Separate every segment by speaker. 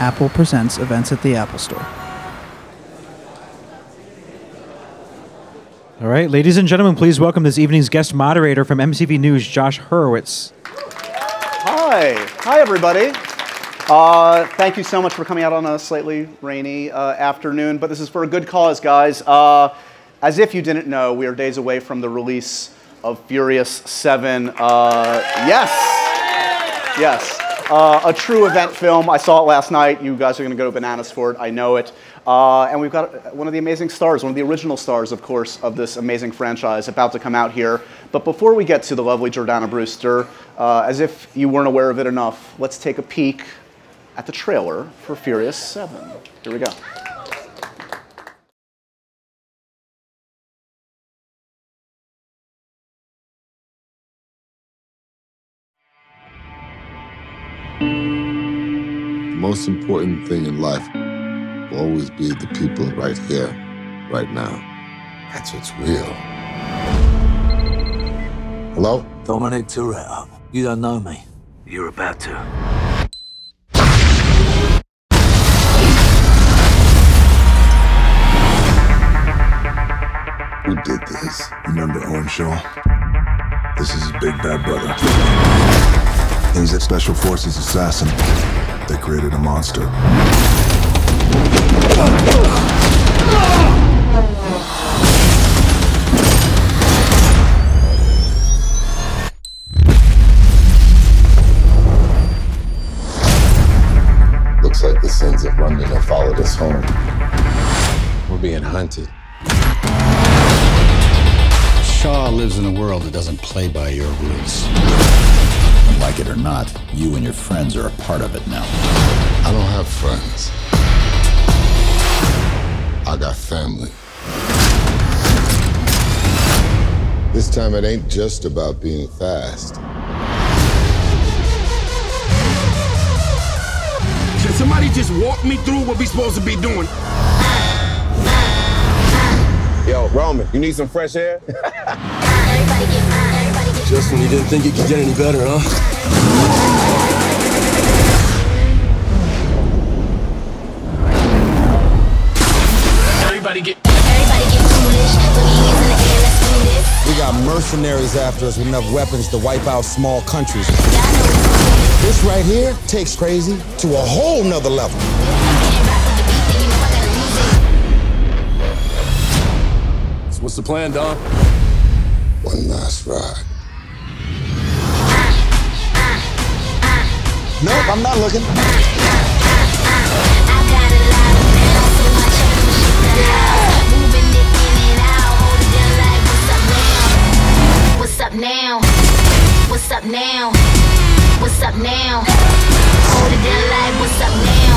Speaker 1: Apple Presents events at the Apple Store.
Speaker 2: All right, ladies and gentlemen, please welcome this evening's guest moderator from MTV News, Josh Horowitz.
Speaker 3: Hi. Hi, everybody. Uh, thank you so much for coming out on a slightly rainy uh, afternoon, but this is for a good cause, guys. Uh, as if you didn't know, we are days away from the release of Furious 7. Uh, yes! Yes. Uh, a true event film. I saw it last night. You guys are going to go bananas for it. I know it. Uh, and we've got one of the amazing stars, one of the original stars, of course, of this amazing franchise about to come out here. But before we get to the lovely Jordana Brewster, uh, as if you weren't aware of it enough, let's take a peek at the trailer for Furious 7. Here we go.
Speaker 4: The most important thing in life will always be the people right here, right now. That's what's real. Hello?
Speaker 5: Dominic Toretto. You don't know me. You're about to.
Speaker 4: Who did this?
Speaker 6: Remember Owen Shaw? This is his big bad brother. He's a special forces assassin. They created a monster.
Speaker 4: Looks like the sins of London have followed us home. We're being hunted.
Speaker 7: Shaw lives in a world that doesn't play by your rules. Like it or not, you and your friends are a part of it now.
Speaker 4: I don't have friends. I got family. This time it ain't just about being fast.
Speaker 8: Can somebody just walk me through what we supposed to be doing?
Speaker 9: Yo, Roman, you need some fresh air?
Speaker 8: Just when you didn't think it could get any better, huh? Everybody get.
Speaker 10: We got mercenaries after us with enough weapons to wipe out small countries. This right here takes crazy to a whole nother level.
Speaker 8: So what's the plan, Dom?
Speaker 4: One last ride.
Speaker 10: Nope, I'm not looking.
Speaker 11: What's up now? What's up now? What's up now? Hold it down like what's up now?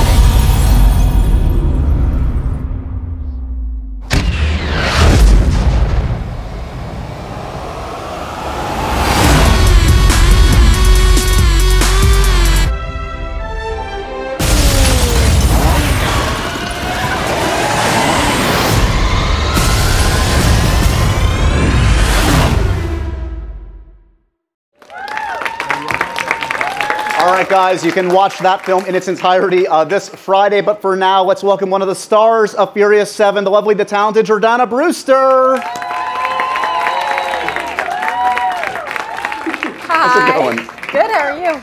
Speaker 3: Right, guys, you can watch that film in its entirety uh, this Friday. But for now, let's welcome one of the stars of Furious 7, the lovely, the talented Jordana Brewster. Hi. How's it going?
Speaker 12: Good, how are you?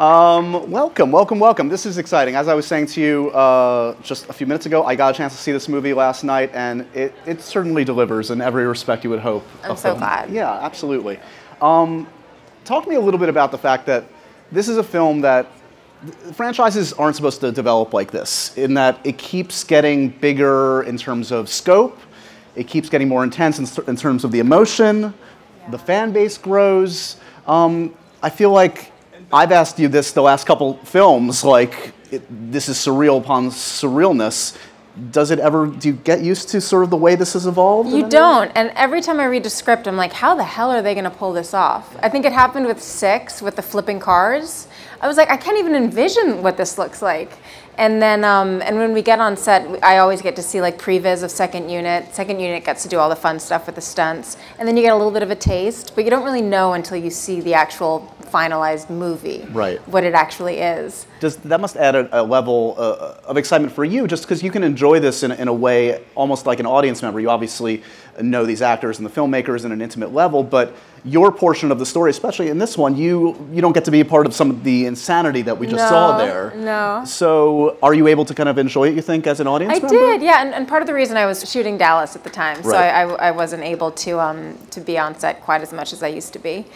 Speaker 3: Um, welcome, welcome, welcome. This is exciting. As I was saying to you uh, just a few minutes ago, I got a chance to see this movie last night, and it, it certainly delivers in every respect you would hope.
Speaker 12: I'm so
Speaker 3: film.
Speaker 12: glad.
Speaker 3: Yeah, absolutely. Um, talk to me a little bit about the fact that this is a film that franchises aren't supposed to develop like this, in that it keeps getting bigger in terms of scope, it keeps getting more intense in, in terms of the emotion, the fan base grows. Um, I feel like I've asked you this the last couple films, like it, this is surreal upon surrealness. Does it ever? Do you get used to sort of the way this has evolved?
Speaker 12: You don't. And every time I read a script, I'm like, how the hell are they going to pull this off? I think it happened with six, with the flipping cars. I was like, I can't even envision what this looks like. And then, um, and when we get on set, I always get to see like previs of second unit. Second unit gets to do all the fun stuff with the stunts, and then you get a little bit of a taste, but you don't really know until you see the actual finalized movie.
Speaker 3: Right.
Speaker 12: What it actually is.
Speaker 3: Does that must add a, a level uh, of excitement for you, just because you can enjoy this in, in a way almost like an audience member. You obviously know these actors and the filmmakers in an intimate level, but your portion of the story, especially in this one, you you don't get to be a part of some of the insanity that we just saw there.
Speaker 12: No.
Speaker 3: So, are you able to kind of enjoy it? You think as an audience
Speaker 12: I
Speaker 3: member?
Speaker 12: did, yeah, and, and part of the reason I was shooting Dallas at the time, so I, I, I wasn't able to um, to be on set quite as much as I used to be.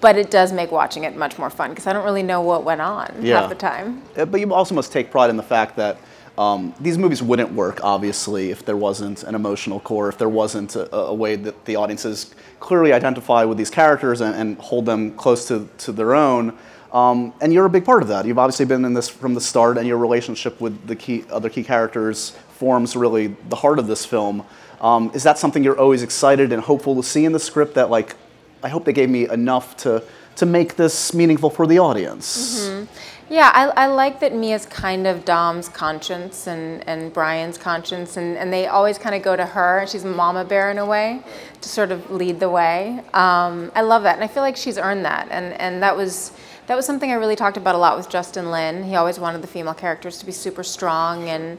Speaker 12: But it does make watching it much more fun because I don't really know what went on
Speaker 3: Yeah.
Speaker 12: half the time.
Speaker 3: Uh, But you also must take pride in the fact that um, these movies wouldn't work, obviously, if there wasn't an emotional core, if there wasn't a, a way that the audiences clearly identify with these characters and, and hold them close to, to their own. Um, and you're a big part of that. You've obviously been in this from the start, and your relationship with the key other key characters forms really the heart of this film. Um, is that something you're always excited and hopeful to see in the script? That like, I hope they gave me enough to to make this meaningful for the audience.
Speaker 12: Mhm. Yeah, I, I like that Mia's kind of Dom's conscience and, and Brian's conscience, and, and they always kind of go to her. And she's mama bear in a way to sort of lead the way. Um, I love that, and I feel like she's earned that, and, and that was that was something I really talked about a lot with Justin Lin. He always wanted the female characters to be super strong, and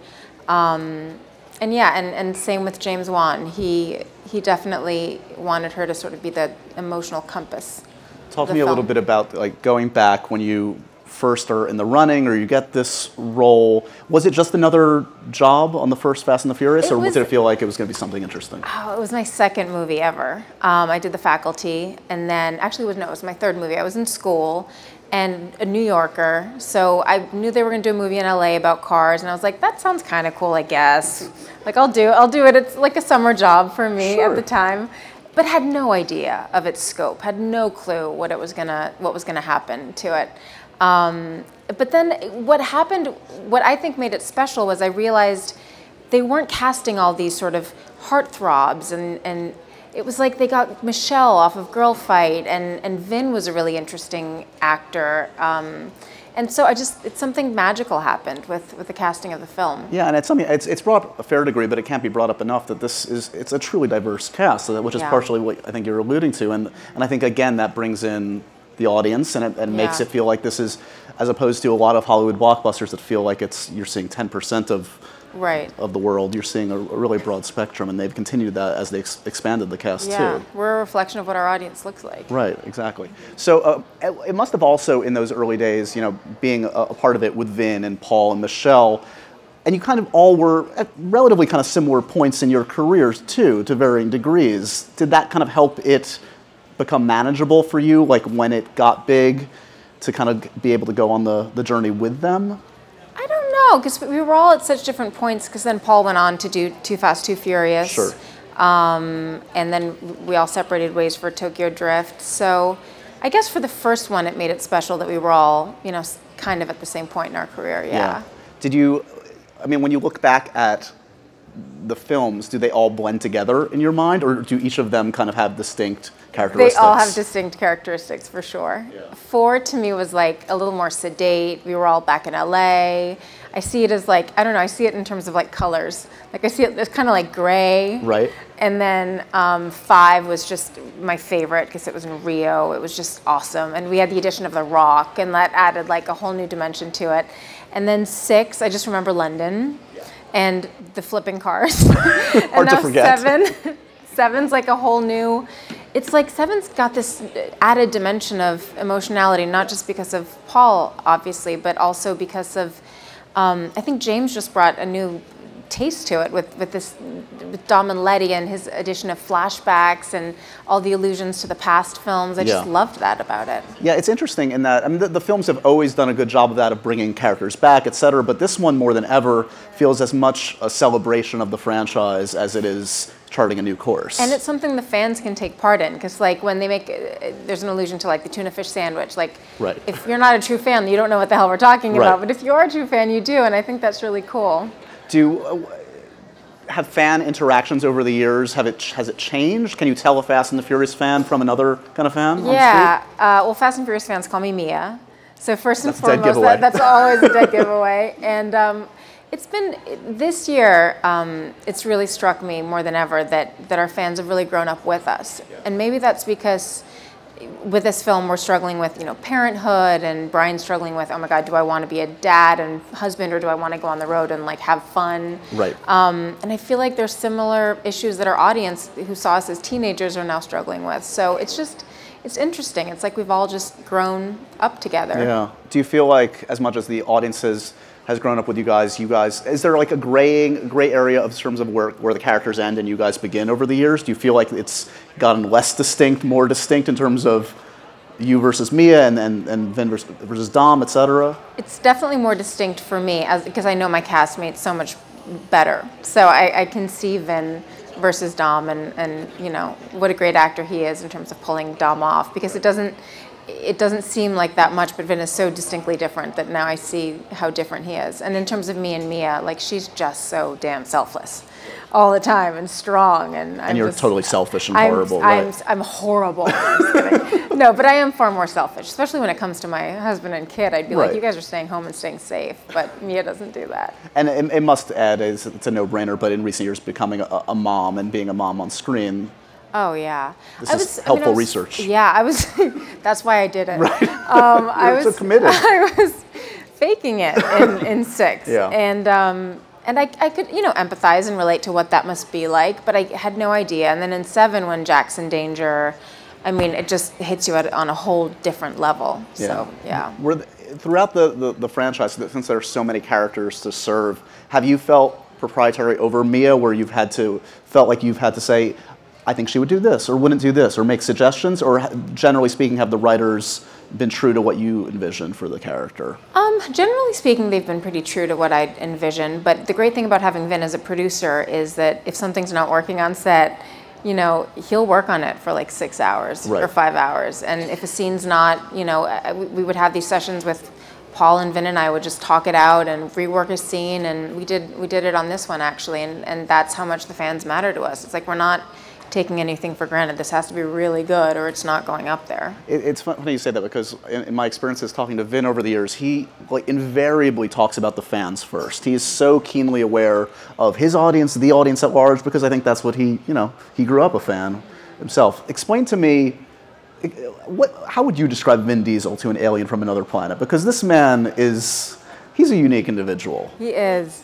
Speaker 12: um, and yeah, and, and same with James Wan. He he definitely wanted her to sort of be the emotional compass.
Speaker 3: Talk to me a little bit about like going back when you first are in the running or you get this role. Was it just another job on the first Fast and the Furious,
Speaker 12: It
Speaker 3: or
Speaker 12: was-
Speaker 3: did it feel like it was going to be something interesting?
Speaker 12: Oh, it was my second movie ever. Um, I did The Faculty, and then actually, it was no, it was my third movie. I was in school and a New Yorker, so I knew they were going to do a movie in LA about cars, and I was like, that sounds kind of cool, I guess. Like, I'll do, I'll do it. It's like a summer job for me at the time, but had no idea of its scope. Had no clue what it was gonna, what was gonna happen to it. Um, but then what happened, what I think made it special was I realized they weren't casting all these sort of heartthrobs and, and it was like they got Michelle off of Girl Fight and, and Vin was a really interesting actor. Um, and so I just, it's something magical happened with, with the casting of the film.
Speaker 3: Yeah, and it's something it's, it's brought up a fair degree, but it can't be brought up enough that this is it's a truly diverse cast, which is
Speaker 12: Yeah.
Speaker 3: partially what I think you're alluding to, and and I think again that brings in the audience and it and makes it feel like this is as opposed to a lot of Hollywood blockbusters that feel like it's you're seeing 10% of
Speaker 12: Right.
Speaker 3: of the world, you're seeing a, a really broad spectrum, and they've continued that as they ex- expanded the cast
Speaker 12: Yeah,
Speaker 3: too.
Speaker 12: we're a reflection of what our audience looks like.
Speaker 3: Right, exactly. So uh, it- it must have also, in those early days, you know, being a, a part of it with Vin and Paul and Michelle, and you kind of all were at relatively kind of similar points in your careers too, to varying degrees. Did that kind of help it become manageable for you, like when it got big, to kind of be able to go on the, the journey with them?
Speaker 12: Know, because we were all at such different points. Because then Paul went on to do Too Fast, Too Furious.
Speaker 3: Sure.
Speaker 12: Um, and then we all separated ways for Tokyo Drift. So I guess for the first one, it made it special that we were all, you know, kind of at the same point in our career. Yeah.
Speaker 3: Did you, I mean, when you look back at the films, do they all blend together in your mind, or do each of them kind of have distinct characteristics?
Speaker 12: They all have distinct characteristics for sure. Four to me was like a little more sedate. We were all back in LA. I see it as like, I don't know, I see it in terms of like colors. Like I see it, it's kind of like gray.
Speaker 3: Right.
Speaker 12: And then um, five was just my favorite because it was in Rio. It was just awesome. And we had the addition of The Rock, and that added like a whole new dimension to it. And then six, I just remember London and the flipping cars. and
Speaker 3: Hard to
Speaker 12: now
Speaker 3: forget.
Speaker 12: seven. Seven's like a whole new. It's like Seven's got this added dimension of emotionality, not just because of Paul, obviously, but also because of. Um, I think James just brought a new taste to it with, with this with Dom and Letty and his addition of flashbacks and all the allusions to the past films. I just loved that about it.
Speaker 3: Yeah, it's interesting in that I mean, the, the films have always done a good job of that, of bringing characters back, et cetera. But this one, more than ever, feels as much a celebration of the franchise as it is charting a new course.
Speaker 12: And it's something the fans can take part in because, like, when they make, there's an allusion to like the tuna fish sandwich. Like,
Speaker 3: Right.
Speaker 12: if you're not a true fan, you don't know what the hell we're talking
Speaker 3: Right.
Speaker 12: about. But if you are a true fan, you do, and I think that's really cool.
Speaker 3: Do uh, have fan interactions over the years? Have it has it changed? Can you tell a Fast and the Furious fan from another kind of fan? on the street?
Speaker 12: Yeah. Uh, well, Fast and Furious fans call me Mia. So first and
Speaker 3: That's
Speaker 12: foremost, that, that's always a dead giveaway. And um, it's been this year. Um, it's really struck me more than ever that that our fans have really grown up with us, and maybe that's because with this film, we're struggling with you know parenthood, and Brian's struggling with oh my god, do I want to be a dad and husband, or do I want to go on the road and like have fun?
Speaker 3: Right.
Speaker 12: Um, and I feel like there's similar issues that our audience who saw us as teenagers are now struggling with. So it's just it's interesting. It's like we've all just grown up together.
Speaker 3: Yeah. Do you feel like, as much as the audience has, has grown up with you guys, you guys, is there like a graying, gray area of terms of where, where the characters end and you guys begin over the years? Do you feel like it's gotten less distinct, more distinct in terms of you versus Mia and, and, and Vin versus, versus Dom, et cetera?
Speaker 12: It's definitely more distinct for me because I know my castmates so much better. So I, I can see Vin versus Dom and, and you know what a great actor he is in terms of pulling Dom off because it doesn't it doesn't seem like that much, but Vin is so distinctly different that now I see how different he is. And in terms of me and Mia, like she's just so damn selfless all the time and strong and I'm
Speaker 3: And you're
Speaker 12: just-
Speaker 3: totally selfish and
Speaker 12: I'm,
Speaker 3: horrible,
Speaker 12: I'm,
Speaker 3: right?
Speaker 12: I'm horrible. I'm kidding. no, but I am far more selfish, especially when it comes to my husband and kid. I'd be
Speaker 3: Right.
Speaker 12: like, you guys are staying home and staying safe, but Mia doesn't do that.
Speaker 3: And it, it must add, it's, it's a no-brainer, but in recent years, becoming a, a mom and being a mom on screen,
Speaker 12: Oh yeah,
Speaker 3: This
Speaker 12: I
Speaker 3: is
Speaker 12: was, I mean, I
Speaker 3: helpful
Speaker 12: was-
Speaker 3: research.
Speaker 12: Yeah, I was. that's why I did it. Right. Um, I was
Speaker 3: so committed.
Speaker 12: I was faking it in, in six.
Speaker 3: Yeah.
Speaker 12: And um, and I, I could you know empathize and relate to what that must be like, but I had no idea. And then in seven, when Jack's in danger, I mean, it just hits you at, on a whole different level. So yeah.
Speaker 3: Were th- throughout the, the, the franchise, since there are so many characters to serve, have you felt proprietary over Mia, where you've had to felt like you've had to say, I think she would do this, or wouldn't do this, or make suggestions, or generally speaking, have the writers been true to what you envisioned for the character?
Speaker 12: Um, generally speaking, they've been pretty true to what I'd envisioned. But the great thing about having Vin as a producer is that if something's not working on set, you know, he'll work on it for like six hours or five hours. And if a scene's not, you know, uh, we, we would have these sessions with Paul and Vin and I would just talk it out and rework a scene. And we did we did it on this one actually. And and that's how much the fans matter to us. It's like we're not taking anything for granted. This has to be really good or it's not going up there.
Speaker 3: It, it's funny you say that because in, in my experiences talking to Vin over the years, he like invariably talks about the fans first. He is so keenly aware of his audience, the audience at large, because I think that's what he, you know, he grew up a fan himself. Explain to me, what, how would you describe Vin Diesel to an alien from another planet? Because this man is, he's a unique individual.
Speaker 12: He is.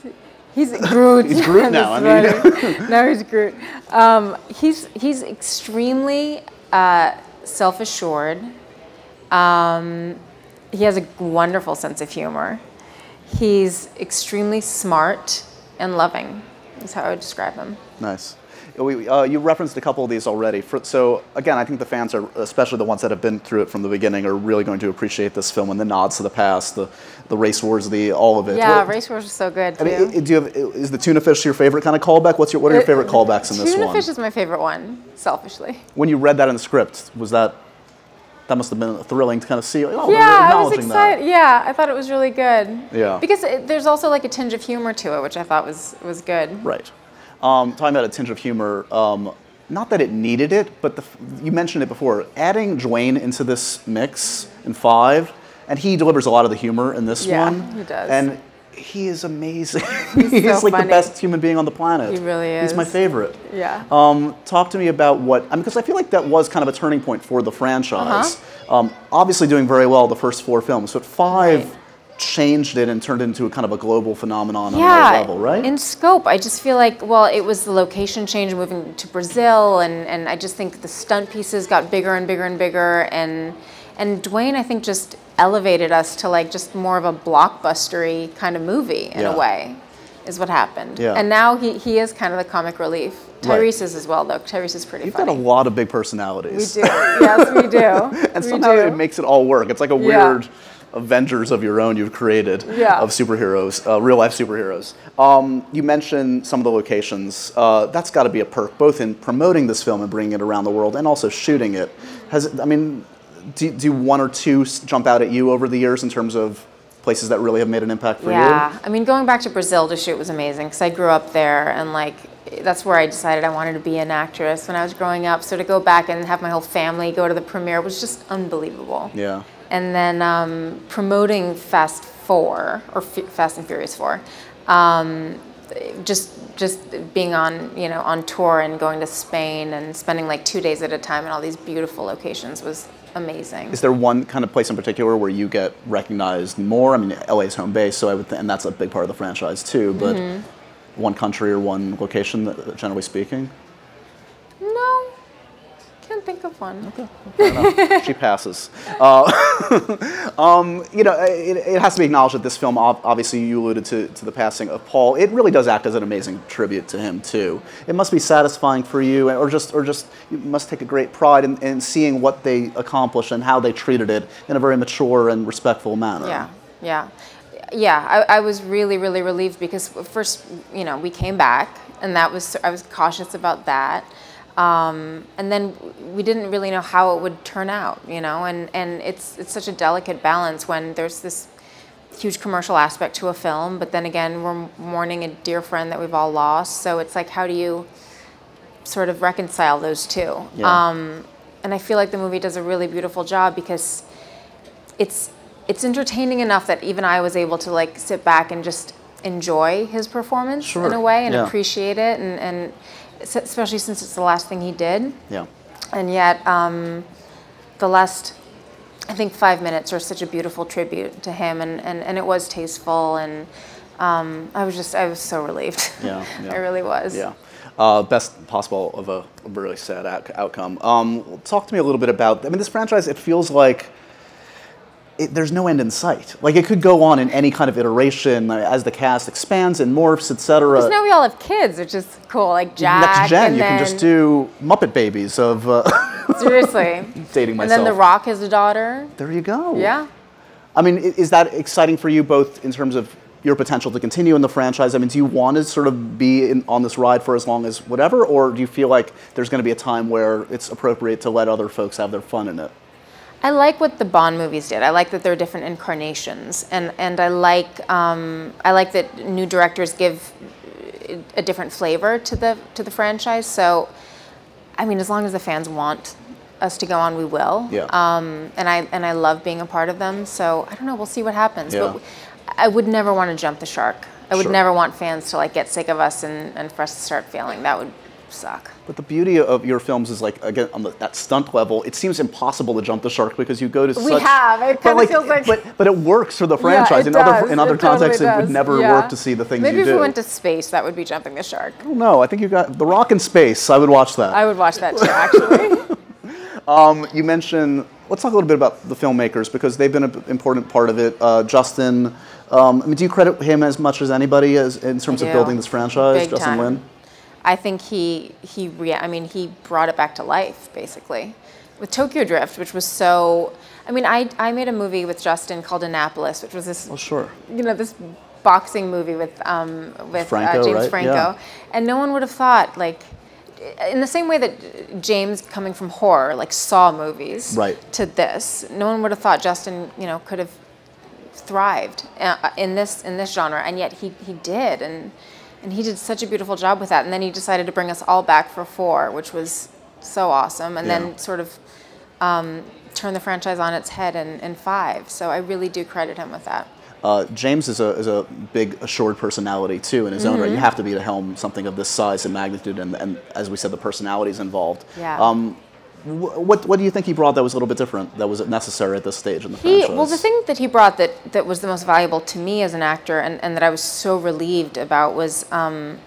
Speaker 12: He's Groot.
Speaker 3: He's Groot now, I mean.
Speaker 12: funny. no, he's Groot. Um, he's he's extremely uh, self-assured. Um, he has a wonderful sense of humor. He's extremely smart and loving. Is how I would describe him.
Speaker 3: Nice. We, uh, you referenced a couple of these already. For, so again, I think the fans are, especially the ones that have been through it from the beginning, are really going to appreciate this film and the nods to the past, the, the race wars, the all of it.
Speaker 12: Yeah,
Speaker 3: What-
Speaker 12: Race Wars was so good
Speaker 3: I
Speaker 12: too.
Speaker 3: mean, do you have, is the tuna fish your favorite kind of callback? What's your, what are your
Speaker 12: Uh,
Speaker 3: favorite callbacks in this
Speaker 12: Tuna
Speaker 3: one?
Speaker 12: Tuna fish is my favorite one, selfishly.
Speaker 3: when you read that in the script, was that that must have been thrilling to kind of see? Oh,
Speaker 12: yeah, I was
Speaker 3: acknowledging that.
Speaker 12: excited. Yeah, I thought it was really good.
Speaker 3: Yeah.
Speaker 12: Because it, there's also like a tinge of humor to it, which I thought was was good.
Speaker 3: Right. Um, talking about a tinge of humor, um, not that it needed it, but the, you mentioned it before. Adding Dwayne into this mix in five, and he delivers a lot of the humor in this
Speaker 12: Yeah,
Speaker 3: one.
Speaker 12: he does.
Speaker 3: And he is amazing.
Speaker 12: He's
Speaker 3: He's,
Speaker 12: so
Speaker 3: like
Speaker 12: funny.
Speaker 3: the best human being on the planet.
Speaker 12: He really is.
Speaker 3: He's my favorite.
Speaker 12: Yeah.
Speaker 3: Um, talk to me about what, I mean, because I feel like that was kind of a turning point for the franchise.
Speaker 12: Uh-huh.
Speaker 3: Um, obviously doing very well the first four films, but five changed it and turned it into a kind of a global phenomenon on
Speaker 12: yeah,
Speaker 3: another level, right?
Speaker 12: In scope, I just feel like well, it was the location change, moving to Brazil, and and I just think the stunt pieces got bigger and bigger and bigger, and and Dwayne, I think, just elevated us to like just more of a blockbustery kind of movie in
Speaker 3: Yeah.
Speaker 12: a way, is what happened.
Speaker 3: Yeah.
Speaker 12: And now he he is kind of the comic relief.
Speaker 3: Right.
Speaker 12: Tyrese is as well, though. Tyrese is pretty
Speaker 3: You've
Speaker 12: funny.
Speaker 3: got a lot of big personalities.
Speaker 12: we do. yes, we do.
Speaker 3: and
Speaker 12: We
Speaker 3: somehow
Speaker 12: do.
Speaker 3: it makes it all work. It's like a
Speaker 12: Yeah.
Speaker 3: weird Avengers of your own you've created
Speaker 12: Yeah.
Speaker 3: of superheroes, uh, real life superheroes. Um, you mentioned some of the locations. Uh, that's got to be a perk, both in promoting this film and bringing it around the world, and also shooting it. Has I mean, do, do one or two jump out at you over the years in terms of places that really have made an impact for
Speaker 12: yeah,
Speaker 3: you?
Speaker 12: Yeah, I mean, going back to Brazil to shoot was amazing because I grew up there and like that's where I decided I wanted to be an actress when I was growing up. So to go back and have my whole family go to the premiere was just unbelievable.
Speaker 3: Yeah.
Speaker 12: And then um, promoting Fast Four or F- Fast and Furious Four, um, just just being on you know on tour and going to Spain and spending like two days at a time in all these beautiful locations was amazing.
Speaker 3: Is there one kind of place in particular where you get recognized more? I mean, LA's home base, so I would, th- and that's a big part of the franchise too. But
Speaker 12: Mhm.
Speaker 3: one country or one location, generally speaking.
Speaker 12: Think of one. Okay.
Speaker 3: she passes. Uh, um, you know, it, it has to be acknowledged that this film, obviously, you alluded to, to the passing of Paul. It really does act as an amazing tribute to him too. It must be satisfying for you, or just, or just you must take a great pride in, in seeing what they accomplished and how they treated it in a very mature and respectful manner.
Speaker 12: Yeah, yeah, yeah. I, I was really, really relieved because first, you know, we came back, and that was I was cautious about that. Um, and then we didn't really know how it would turn out, you know, and, and it's it's such a delicate balance when there's this huge commercial aspect to a film, but then again we're mourning a dear friend that we've all lost, so it's like how do you sort of reconcile those two?
Speaker 13: Yeah.
Speaker 12: Um, and I feel like the movie does a really beautiful job because it's it's entertaining enough that even I was able to like sit back and just enjoy his performance
Speaker 3: Sure,
Speaker 12: in a way and
Speaker 3: yeah.
Speaker 12: appreciate it and, and especially since it's the last thing he did
Speaker 3: Yeah.
Speaker 12: and yet um, the last i think five minutes are such a beautiful tribute to him and, and, and it was tasteful and um, i was just i was so relieved
Speaker 3: Yeah, yeah.
Speaker 12: i really was
Speaker 3: Yeah. Uh, best possible of a really sad out- outcome. Um, talk to me a little bit about. I mean, this franchise. It feels like it, there's no end in sight. Like it could go on in any kind of iteration as the cast expands and morphs, etc.
Speaker 12: because now we all have kids which is cool like jack
Speaker 3: Next gen,
Speaker 12: and
Speaker 3: you
Speaker 12: then,
Speaker 3: can just do Muppet Babies of uh,
Speaker 12: seriously
Speaker 3: dating
Speaker 12: and
Speaker 3: myself.
Speaker 12: then the rock has a daughter
Speaker 3: There you go.
Speaker 12: yeah
Speaker 3: I mean, is that exciting for you both in terms of your potential to continue in the franchise? I mean, do you want to sort of be in, on this ride for as long as whatever, or do you feel like there's going to be a time where it's appropriate to let other folks have their fun in it?
Speaker 12: I like what the Bond movies did. I like that they're different incarnations, and and I like um, I like that new directors give a different flavor to the to the franchise. So, I mean, as long as the fans want us to go on, we will.
Speaker 3: Yeah.
Speaker 12: Um, and I and I love being a part of them. So I don't know. We'll see what happens.
Speaker 3: Yeah.
Speaker 12: But I would never want to jump the shark. I would
Speaker 3: Sure.
Speaker 12: never want fans to like get sick of us and, and for us to start failing. That would suck.
Speaker 3: But the beauty of your films is like again on the, that stunt level, it seems impossible to jump the shark because you go to
Speaker 12: We
Speaker 3: such.
Speaker 12: have. It kind of
Speaker 3: like,
Speaker 12: feels like.
Speaker 3: but but it works for the
Speaker 12: Yeah,
Speaker 3: franchise.
Speaker 12: it
Speaker 3: in other in other
Speaker 12: It totally
Speaker 3: contexts, it would never
Speaker 12: Yeah.
Speaker 3: work to see the things
Speaker 12: Maybe
Speaker 3: you do.
Speaker 12: Maybe if we went to space, that would be jumping the shark.
Speaker 3: no, I think you got The Rock in space. I would watch that.
Speaker 12: I would watch that too, actually.
Speaker 3: Um, you mentioned, let's talk a little bit about the filmmakers because they've been an important part of it. Uh, Justin, um, I mean, do you credit him as much as anybody as, in terms of building this franchise?
Speaker 12: Big
Speaker 3: Justin
Speaker 12: time.
Speaker 3: Lin?
Speaker 12: I think he he rea- I mean he brought it back to life basically with Tokyo Drift, which was so. I mean, I I made a movie with Justin called Annapolis, which was this
Speaker 3: Oh, sure.
Speaker 12: you know this boxing movie with um, with
Speaker 3: Franco,
Speaker 12: uh, James
Speaker 3: right?
Speaker 12: Franco,
Speaker 3: Yeah.
Speaker 12: and no one would have thought like. In the same way that James, coming from horror, like Saw movies,
Speaker 3: Right.
Speaker 12: to this, no one would have thought Justin, you know, could have thrived uh, in this in this genre, and yet he he did, and and he did such a beautiful job with that. And then he decided to bring us all back for four, which was so awesome, and
Speaker 3: Yeah.
Speaker 12: then sort of um, turn the franchise on its head in, in five. So I really do credit him with that.
Speaker 3: Uh, James is a, is a big assured personality too in his own right. You
Speaker 12: Mhm.
Speaker 3: have to be to helm something of this size and magnitude, and, and as we said, the personalities involved.
Speaker 12: Yeah.
Speaker 3: Um, what what do you think he brought that was a little bit different? That was necessary at this stage in the
Speaker 12: He,
Speaker 3: franchise?
Speaker 12: well, the thing that he brought that, that was the most valuable to me as an actor and, and that I was so relieved about was um,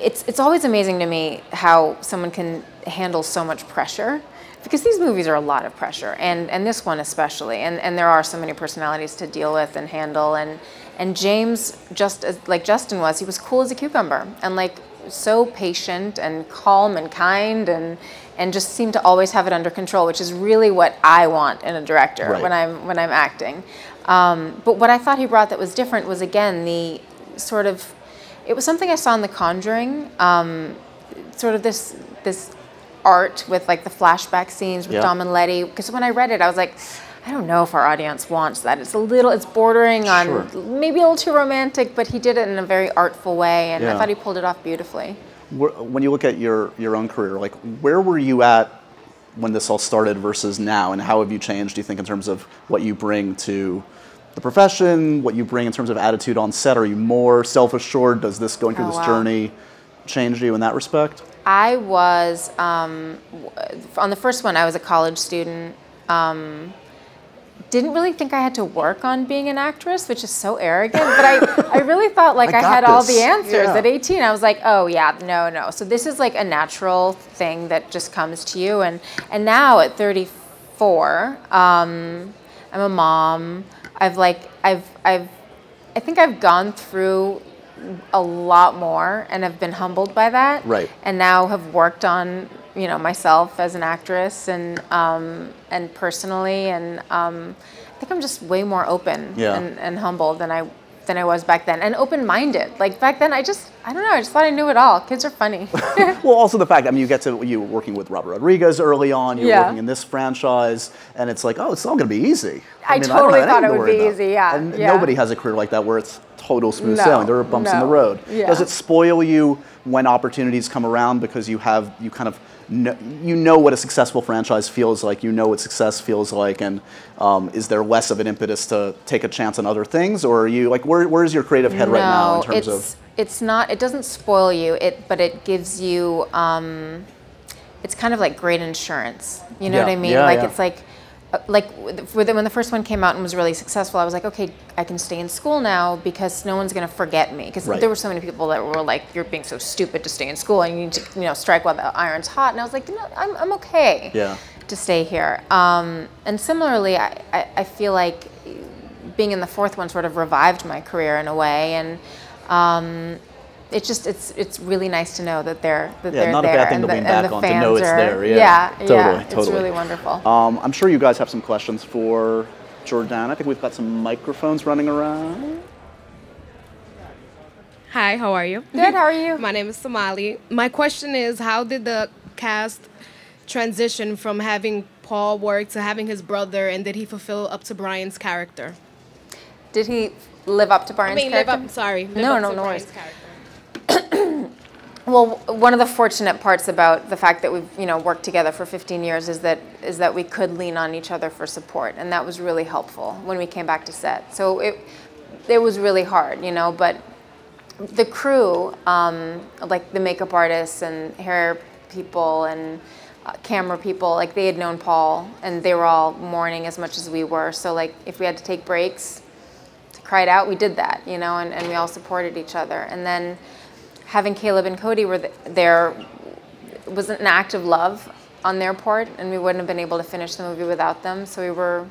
Speaker 12: it's, it's always amazing to me how someone can handle so much pressure because these movies are a lot of pressure and, and this one especially and, and there are so many personalities to deal with and handle and, and James just as like Justin was he was cool as a cucumber and like so patient and calm and kind and and just seem to always have it under control, which is really what I want in a director
Speaker 3: Right.
Speaker 12: when I'm when I'm acting. Um, but what I thought he brought that was different was again the sort of it was something I saw in The Conjuring, um, sort of this this art with like the flashback scenes with
Speaker 3: Yeah.
Speaker 12: Dom and Letty. Because when I read it, I was like. I don't know if our audience wants that. It's a little, it's bordering on
Speaker 3: Sure.
Speaker 12: maybe a little too romantic, but he did it in a very artful way, and
Speaker 3: Yeah.
Speaker 12: I thought he pulled it off beautifully.
Speaker 3: When you look at your your own career, like where were you at when this all started versus now, and how have you changed? Do you think in terms of what you bring to the profession, what you bring in terms of attitude on set? Are you more self assured? Does this going through
Speaker 12: Oh,
Speaker 3: this
Speaker 12: wow.
Speaker 3: journey change you in that respect?
Speaker 12: I was um, on the first one. I was a college student. Um, didn't really think I had to work on being an actress, which is so arrogant. But I, I really thought like
Speaker 3: I
Speaker 12: I, had all the answers
Speaker 3: Yeah.
Speaker 12: at 18. I was like, oh yeah, no, no. So this is like a natural thing that just comes to you. And and now at 34, um, I'm a mom. I've like I've I've I think I've gone through a lot more and have been humbled by that.
Speaker 3: Right.
Speaker 12: And now have worked on, you know, myself as an actress and um, and personally and um, I think I'm just way more open
Speaker 3: Yeah.
Speaker 12: and, and humble than I than I was back then and open minded. Like back then I just I don't know, I just thought I knew it all. Kids are funny.
Speaker 3: Well, also the fact, I mean, you get to, you were working with Robert Rodriguez early on, you're
Speaker 12: Yeah.
Speaker 3: working in this franchise, and it's like, oh, it's all going to be easy.
Speaker 12: I
Speaker 3: mean,
Speaker 12: totally
Speaker 3: have
Speaker 12: thought it would be
Speaker 3: about.
Speaker 12: easy, yeah,
Speaker 3: And
Speaker 12: yeah.
Speaker 3: nobody has a career like that where it's total smooth
Speaker 12: No,
Speaker 3: sailing. There are bumps in the road.
Speaker 12: Yeah.
Speaker 3: Does it spoil you when opportunities come around because you have, you kind of, know, you know what a successful franchise feels like, you know what success feels like, and um, is there less of an impetus to take a chance on other things, or are you, like, where, where's your creative head right now in
Speaker 12: No,
Speaker 3: terms
Speaker 12: it's,
Speaker 3: of,
Speaker 12: it's not. It doesn't spoil you. It, but it gives you. Um, it's kind of like great insurance. You know
Speaker 3: Yeah,
Speaker 12: what I mean?
Speaker 3: yeah,
Speaker 12: like it's like, like when the first one came out and was really successful, I was like, okay, I can stay in school now because no one's gonna forget me. Because
Speaker 3: Right.
Speaker 12: there were so many people that were like, you're being so stupid to stay in school and you need to, you know, strike while the iron's hot. And I was like, you know, I'm, I'm okay
Speaker 3: Yeah.
Speaker 12: to stay here. Um, and similarly, I, I, I feel like being in the fourth one sort of revived my career in a way, and um, it's just it's it's really nice to know that they're that
Speaker 3: Yeah,
Speaker 12: they're
Speaker 3: not a
Speaker 12: there
Speaker 3: bad thing
Speaker 12: and
Speaker 3: to
Speaker 12: the,
Speaker 3: lean back on, to
Speaker 12: fans
Speaker 3: know it's
Speaker 12: are,
Speaker 3: there, yeah.
Speaker 12: yeah,
Speaker 3: Totally,
Speaker 12: yeah, it's really wonderful.
Speaker 3: Um, I'm sure you guys have some questions for Jordan. I think we've got some microphones running around.
Speaker 13: Hi, how are you?
Speaker 12: Good, how are you?
Speaker 13: My name is Somali. My question is how did the cast transition from having Paul work to having his brother and did he fulfill up to Brian's character?
Speaker 12: Did he live up to Brian's
Speaker 13: I mean, live up, sorry. live
Speaker 12: no,
Speaker 13: up
Speaker 12: no,
Speaker 13: to
Speaker 12: no
Speaker 13: Brian's
Speaker 12: worries.
Speaker 13: character.
Speaker 12: Well, one of the fortunate parts about the fact that we've you know worked together for 15 years is that is that we could lean on each other for support, and that was really helpful when we came back to set. So it it was really hard, you know, but the crew, um, like the makeup artists and hair people and uh, camera people, like they had known Paul, and they were all mourning as much as we were. So like if we had to take breaks to cry it out, we did that, you know, and, and we all supported each other. And then having Caleb and Cody were th- there was an act of love on their part, and we wouldn't have been able to finish the movie without them. So we were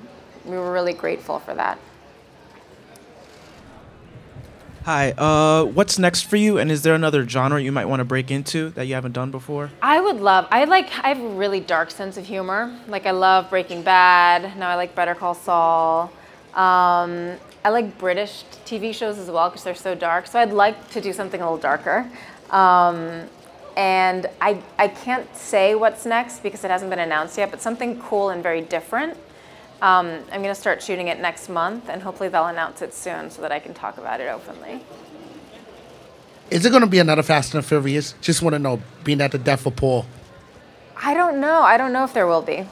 Speaker 12: we were really grateful for that.
Speaker 14: Hi, uh, what's next for you? And is there another genre you might want to break into that you haven't done before?
Speaker 12: I would love. I like. I have a really dark sense of humor. Like I love Breaking Bad. Now I like Better Call Saul. Um, I like British TV shows as well because they're so dark. So I'd like to do something a little darker. Um, and I I can't say what's next because it hasn't been announced yet. But something cool and very different. Um, I'm gonna start shooting it next month, and hopefully they'll announce it soon so that I can talk about it openly.
Speaker 15: Is it going to be another Fast and Furious? Just want to know, being at the death of Paul.
Speaker 12: I don't know. I don't know if there will be.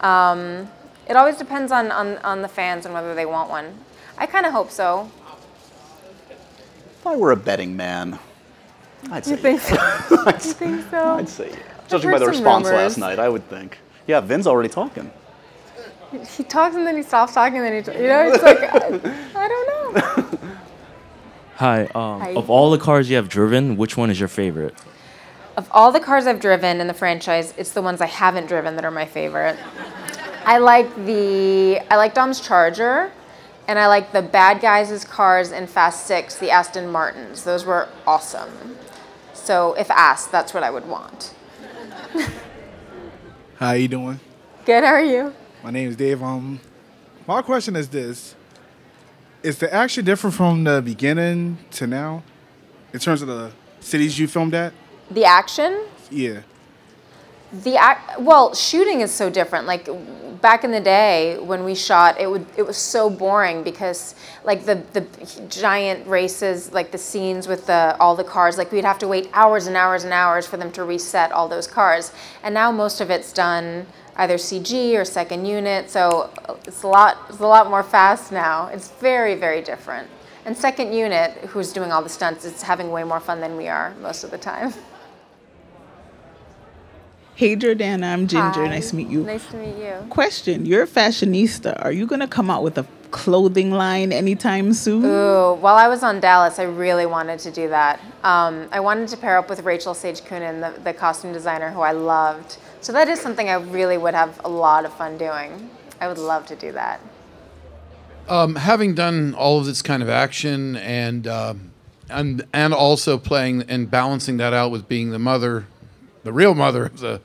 Speaker 12: Um, it always depends on, on, on the fans and whether they want one. I kind of hope so.
Speaker 3: If I were a betting man, I'd say
Speaker 12: You think so?
Speaker 3: I'd,
Speaker 12: you think so?
Speaker 3: I'd say yeah. Judging by the response
Speaker 12: rumors.
Speaker 3: last night, I would think. Yeah, Vin's already talking.
Speaker 12: He talks and then he stops talking, and then he, t- you know, it's like I, I don't know.
Speaker 16: Hi, um,
Speaker 12: Hi.
Speaker 16: Of all the cars you have driven, which one is your favorite?
Speaker 12: Of all the cars I've driven in the franchise, it's the ones I haven't driven that are my favorite. I like the I like Dom's Charger, and I like the bad guys' cars in Fast Six, the Aston Martins. Those were awesome. So if asked, that's what I would want.
Speaker 17: How are you doing?
Speaker 12: Good. How are you?
Speaker 17: My name is Dave. Um, my question is this: Is the action different from the beginning to now, in terms of the cities you filmed at?
Speaker 12: The action.
Speaker 17: Yeah.
Speaker 12: The act, well, shooting is so different. Like back in the day when we shot, it would it was so boring because like the the giant races, like the scenes with the all the cars, like we'd have to wait hours and hours and hours for them to reset all those cars. And now most of it's done either CG or second unit, so it's a lot it's a lot more fast now. It's very very different. And second unit, who's doing all the stunts, is having way more fun than we are most of the time.
Speaker 18: Hey Jordana, I'm Ginger.
Speaker 12: Hi.
Speaker 18: Nice to meet you.
Speaker 12: Nice to meet you.
Speaker 18: Question: You're a fashionista. Are you gonna come out with a clothing line anytime soon?
Speaker 12: Ooh, while I was on Dallas, I really wanted to do that. Um, I wanted to pair up with Rachel Sage Coonan, the, the costume designer who I loved. So that is something I really would have a lot of fun doing. I would love to do that.
Speaker 19: Um, having done all of this kind of action and um, and and also playing and balancing that out with being the mother, the real mother of the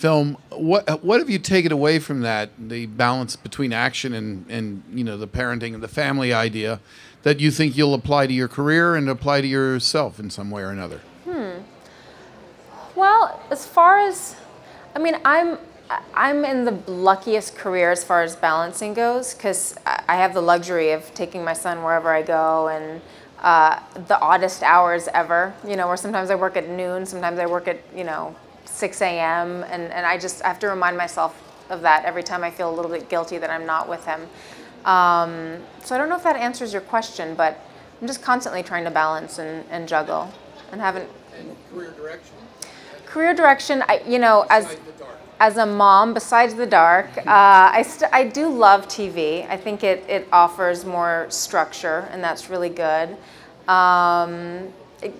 Speaker 19: film, what what have you taken away from that? The balance between action and and you know the parenting and the family idea that you think you'll apply to your career and apply to yourself in some way or another.
Speaker 12: Hmm. Well, as far as, I mean, I'm I'm in the luckiest career as far as balancing goes because I have the luxury of taking my son wherever I go and uh, the oddest hours ever. You know, where sometimes I work at noon, sometimes I work at you know 6 a.m. and and I just I have to remind myself of that every time I feel a little bit guilty that I'm not with him. Um, so I don't know if that answers your question, but I'm just constantly trying to balance and, and juggle and haven't
Speaker 19: career direction.
Speaker 12: career direction I, you know as as a mom besides the dark uh, I, st- I do love tv i think it, it offers more structure and that's really good um, it,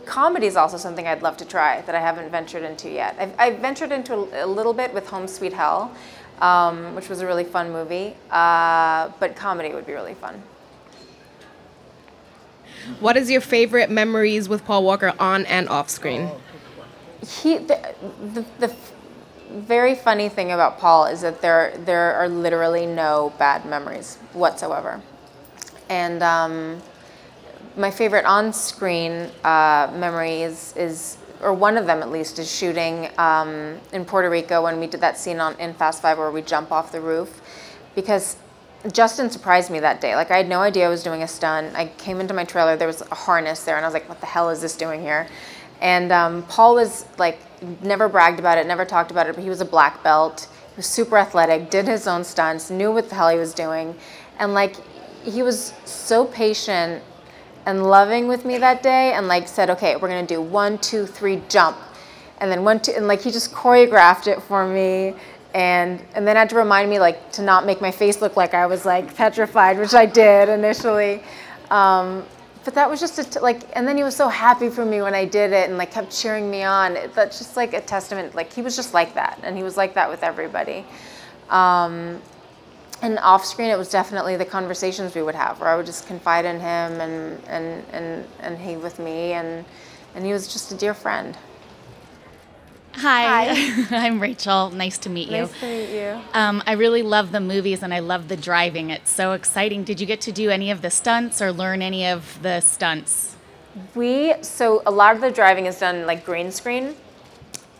Speaker 12: comedy is also something i'd love to try that i haven't ventured into yet. I've, I've ventured into a, a little bit with home sweet hell um, which was a really fun movie uh, but comedy would be really fun.
Speaker 13: What is your favorite memories with Paul Walker on and off screen?
Speaker 12: he the, the, the very funny thing about Paul is that there there are literally no bad memories whatsoever, and um, my favorite on-screen uh, memory is is or one of them at least is shooting um, in Puerto Rico when we did that scene on in Fast Five where we jump off the roof, because Justin surprised me that day. Like I had no idea I was doing a stunt. I came into my trailer, there was a harness there, and I was like, "What the hell is this doing here?" And um, Paul was like, never bragged about it, never talked about it, but he was a black belt. He was super athletic, did his own stunts, knew what the hell he was doing, and like, he was so patient and loving with me that day, and like said, "Okay, we're gonna do one, two, three, jump," and then one, two, and like he just choreographed it for me and and then had to remind me like to not make my face look like I was like petrified, which I did initially. Um, but that was just a t- like, and then he was so happy for me when I did it, and like kept cheering me on. That's just like a testament. Like he was just like that, and he was like that with everybody. Um, and off screen, it was definitely the conversations we would have, where I would just confide in him, and and and and he with me, and and he was just a dear friend.
Speaker 20: Hi, I'm Rachel. Nice to meet you.
Speaker 12: Nice to meet you.
Speaker 20: Um, I really love the movies and I love the driving. It's so exciting. Did you get to do any of the stunts or learn any of the stunts?
Speaker 12: We so a lot of the driving is done like green screen.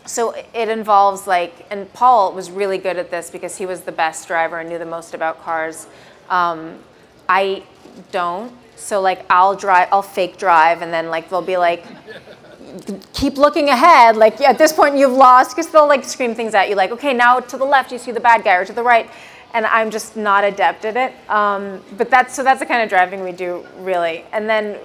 Speaker 12: So it involves like, and Paul was really good at this because he was the best driver and knew the most about cars. Um, I don't. So like I'll drive, I'll fake drive, and then like they'll be like, keep looking ahead. Like at this point you've lost because they'll like scream things at you like, okay, now to the left you see the bad guy or to the right, and I'm just not adept at it. Um, but that's so that's the kind of driving we do really. And then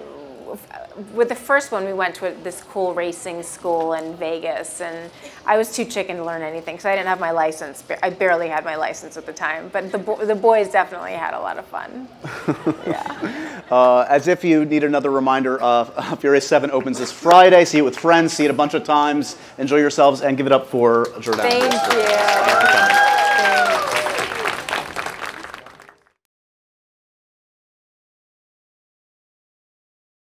Speaker 12: with the first one, we went to this cool racing school in Vegas, and I was too chicken to learn anything because I didn't have my license. I barely had my license at the time, but the, bo- the boys definitely had a lot of fun.
Speaker 3: Uh, as if you need another reminder, uh, Furious 7 opens this Friday. See it with friends, see it a bunch of times, enjoy yourselves, and give it up for Jordan.
Speaker 12: Thank you.